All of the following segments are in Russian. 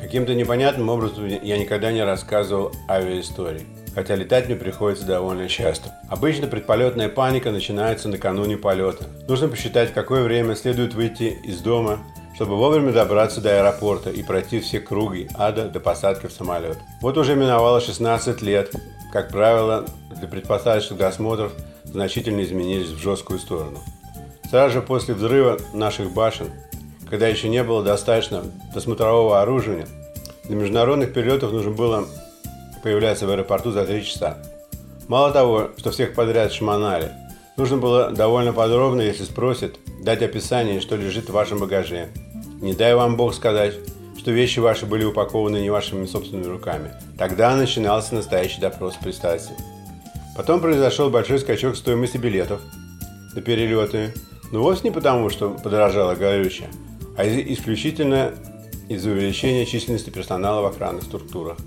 Каким-то непонятным образом я никогда не рассказывал авиаистории. Хотя летать мне приходится довольно часто. Обычно предполетная паника начинается накануне полета. Нужно посчитать, в какое время следует выйти из дома, чтобы вовремя добраться до аэропорта и пройти все круги ада до посадки в самолет. Вот уже миновало 16 лет. Как правило, для предпосадочных досмотров значительно изменились в жесткую сторону. Сразу же после взрыва наших башен, когда еще не было достаточно досмотрового оружия, для международных перелетов нужно было появляться в аэропорту за 3 часа. Мало того, что всех подряд шмонали, нужно было довольно подробно, если спросят, дать описание, что лежит в вашем багаже. Не дай вам Бог сказать, что вещи ваши были упакованы не вашими собственными руками. Тогда начинался настоящий допрос представителей. Потом произошел большой скачок стоимости билетов на перелеты. Но вовсе не потому, что подорожало горючее, а исключительно из-за увеличения численности персонала в охранных структурах,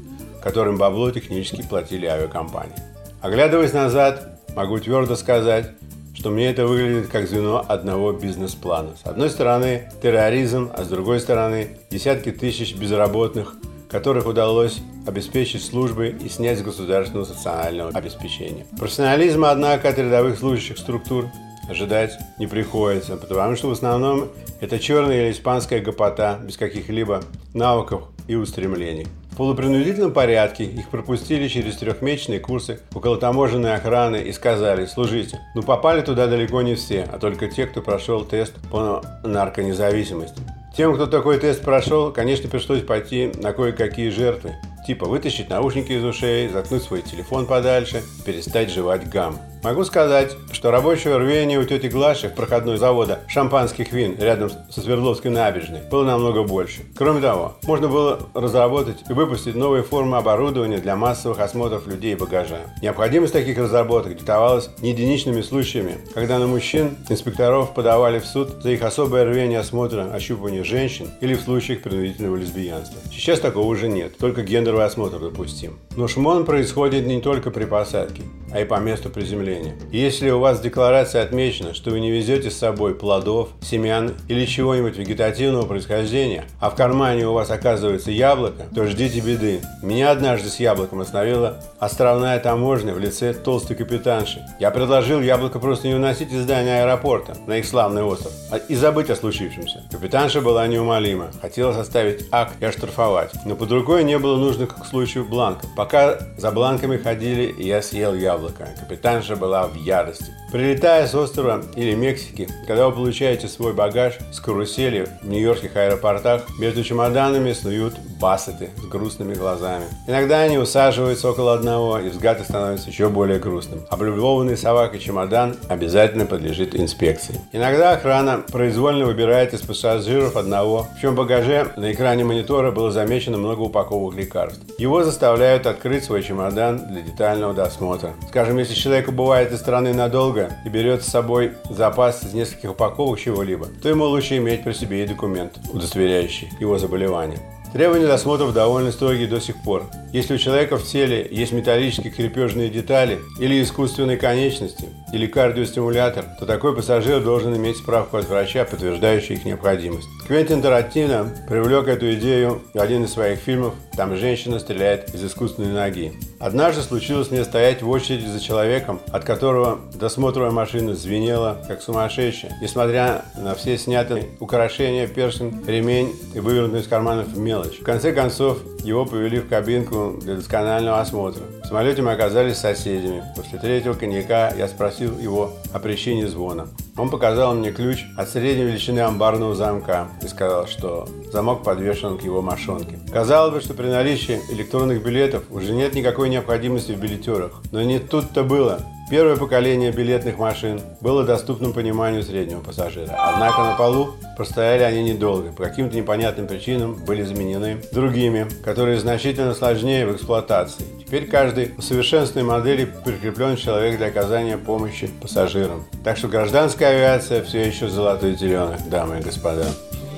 которым бабло технически платили авиакомпании. Оглядываясь назад, могу твердо сказать, что мне это выглядит как звено одного бизнес-плана. С одной стороны терроризм, а с другой стороны десятки тысяч безработных, которых удалось обеспечить службы и снять с государственного социального обеспечения. Профессионализма, однако, от рядовых служащих структур ожидать не приходится, потому что в основном это черная или испанская гопота без каких-либо навыков и устремлений. В полупринудительном порядке их пропустили через трехмесячные курсы около таможенной охраны и сказали «Служите». Но попали туда далеко не все, а только те, кто прошел тест по нарконезависимости. Тем, кто такой тест прошел, конечно, пришлось пойти на кое-какие жертвы. Типа вытащить наушники из ушей, заткнуть свой телефон подальше перестать жевать гам. Могу сказать, что рабочего рвения у тети Глаши в проходной завода шампанских вин рядом со Свердловской набережной было намного больше. Кроме того, можно было разработать и выпустить новые формы оборудования для массовых осмотров людей и багажа. Необходимость таких разработок диктовалась не единичными случаями, когда на мужчин инспекторов подавали в суд за их особое рвение осмотра ощупывания женщин или в случаях принудительного лесбиянства. Сейчас такого уже нет, только гендерный осмотр допустим. Но шмон происходит не только при посадке, а и по месту приземления. Если у вас в декларации отмечено, что вы не везете с собой плодов, семян или чего-нибудь вегетативного происхождения, а в кармане у вас оказывается яблоко, то ждите беды. Меня однажды с яблоком остановила островная таможня в лице толстой капитанши. Я предложил яблоко просто не уносить из здания аэропорта на их славный остров а- и забыть о случившемся. Капитанша была неумолима, хотела составить акт и оштрафовать, но под рукой не было нужных к случаю бланков. Пока за бланками ходили, я съел яблоко. Капитанша была в ярости. Прилетая с острова или Мексики, когда вы получаете свой багаж с карусели в нью-йоркских аэропортах, между чемоданами снуют бассеты с грустными глазами. Иногда они усаживаются около одного, и взгляд становится еще более грустным. Облюбованный собакой чемодан обязательно подлежит инспекции. Иногда охрана произвольно выбирает из пассажиров одного, в чем багаже на экране монитора было замечено много упаковок лекарств. Его заставляют открыть свой чемодан для детального досмотра. Скажем, если человек убывает из страны надолго и берет с собой запас из нескольких упаковок чего-либо, то ему лучше иметь при себе и документ, удостоверяющий его заболевание. Требования досмотров довольно строгие до сих пор. Если у человека в теле есть металлические крепежные детали или искусственные конечности, или кардиостимулятор, то такой пассажир должен иметь справку от врача, подтверждающую их необходимость. Квентин Тарантино привлек эту идею в один из своих фильмов «Там женщина стреляет из искусственной ноги». Однажды случилось мне стоять в очереди за человеком, от которого досмотровая машина звенела, как сумасшедшая, несмотря на все снятые украшения, перстень, ремень и вывернутые из карманов мелочь. В конце концов, его повели в кабинку для досконального осмотра. В самолете мы оказались соседями. После третьего коньяка я спросил его о причине звона. Он показал мне ключ от средней величины амбарного замка и сказал, что замок подвешен к его мошонке. Казалось бы, что при наличии электронных билетов уже нет никакой необходимости в билетерах. Но не тут-то было. Первое поколение билетных машин было доступным пониманию среднего пассажира. Однако на полу простояли они недолго. По каким-то непонятным причинам были заменены другими, которые значительно сложнее в эксплуатации. Теперь каждой усовершенствованной модели прикреплен человек для оказания помощи пассажирам. Так что гражданская авиация все еще золотой теленок, дамы и господа.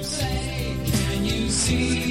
Say, can you see